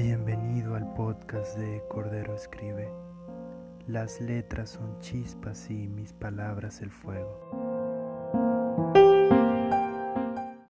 Bienvenido al podcast de Cordero Escribe. Las letras son chispas y mis palabras el fuego.